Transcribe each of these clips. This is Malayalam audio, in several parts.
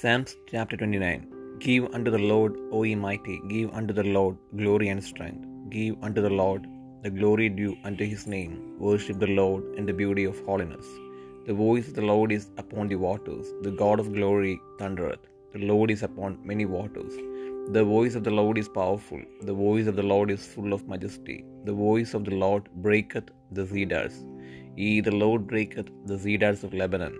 Psalms chapter 29 Give unto the Lord, O ye mighty, give unto the Lord glory and strength. Give unto the Lord the glory due unto his name. Worship the Lord in the beauty of holiness. The voice of the Lord is upon the waters. The God of glory thundereth. The Lord is upon many waters. The voice of the Lord is powerful. The voice of the Lord is full of majesty. The voice of the Lord breaketh the cedars. Ye, the Lord breaketh the cedars of Lebanon.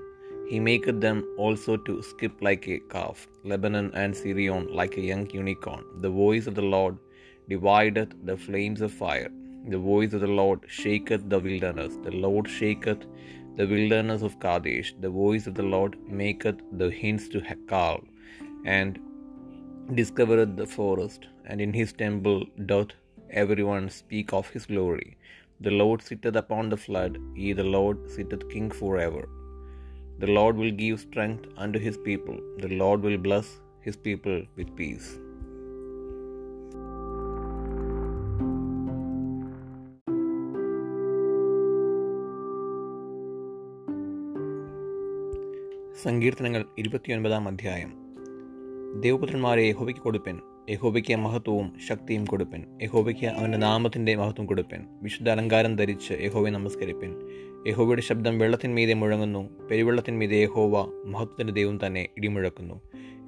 He maketh them also to skip like a calf, Lebanon and Syrian like a young unicorn. The voice of the Lord divideth the flames of fire. The voice of the Lord shaketh the wilderness. The Lord shaketh the wilderness of Kadesh. The voice of the Lord maketh the hinds to Hekal, and discovereth the forest. And in his temple doth everyone speak of his glory. The Lord sitteth upon the flood, ye the Lord sitteth king forever. The Lord will give strength unto his people. The Lord will bless his people with peace. സങ്കീർത്തനങ്ങൾ ഇരുപത്തിയൊൻപതാം അധ്യായം. ദേവപുത്രന്മാരെ യഹോബയ്ക്ക് കൊടുപ്പൻ. യഹോബയ്ക്ക് മഹത്വവും ശക്തിയും കൊടുപ്പൻ. യഹോബയ്ക്ക് അവന്റെ നാമത്തിന്റെ മഹത്വം കൊടുപ്പൻ. വിശുദ്ധ അലങ്കാരം ധരിച്ച് യഹോവയെ നമസ്കരിപ്പൻ. യഹോവയുടെ ശബ്ദം വെള്ളത്തിന്മീതെ മുഴങ്ങുന്നു. പെരുവെള്ളത്തിന്മീതെ യഹോവ മഹത്വത്തിന്റെ ദൈവം തന്നെ ഇടിമുഴക്കുന്നു.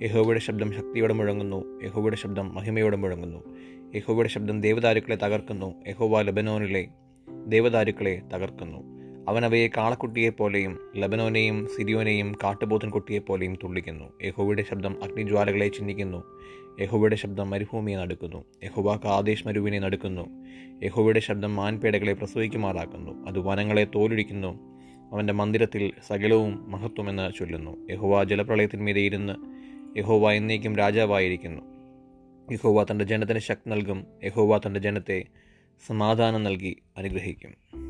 യഹോവയുടെ ശബ്ദം ശക്തിയോടെ മുഴങ്ങുന്നു. യഹോവയുടെ ശബ്ദം മഹിമയോടെ മുഴങ്ങുന്നു. യഹോവയുടെ ശബ്ദം ദേവദാരുക്കളെ തകർക്കുന്നു. യഹോവ ലബനോനിലെ ദേവദാരുക്കളെ തകർക്കുന്നു. അവൻ അവയെ കാളക്കുട്ടിയെപ്പോലെയും ലബനോനെയും സിരിയോനെയും കാട്ടുപോത്തൻ കുട്ടിയെപ്പോലെയും തുള്ളിക്കുന്നു. യഹോവയുടെ ശബ്ദം അഗ്നിജ്വാലകളെ ചിന്തിക്കുന്നു യഹോവയുടെ ശബ്ദം മരുഭൂമിയെ നടുക്കുന്നു. യഹോവ കാദേശ് മരുവിനെ നടുക്കുന്നു. യഹോവയുടെ ശബ്ദം മാൻപേടകളെ പ്രസവിക്കുമാറാക്കുന്നു. അത് വനങ്ങളെ തോലൊഴിക്കുന്നു അവന്റെ മന്ദിരത്തിൽ സകലവും മഹത്വമെന്ന് ചൊല്ലുന്നു. യഹോവ ജലപ്രളയത്തിന്മീതെ ഇരുന്ന് യഹോവ എന്നേക്കും രാജാവായിരിക്കുന്നു. യഹോവ തന്റെ ജനത്തിന് ശക്തി നൽകും. യഹോവ തന്റെ ജനത്തെ സമാധാനം നൽകി അനുഗ്രഹിക്കും.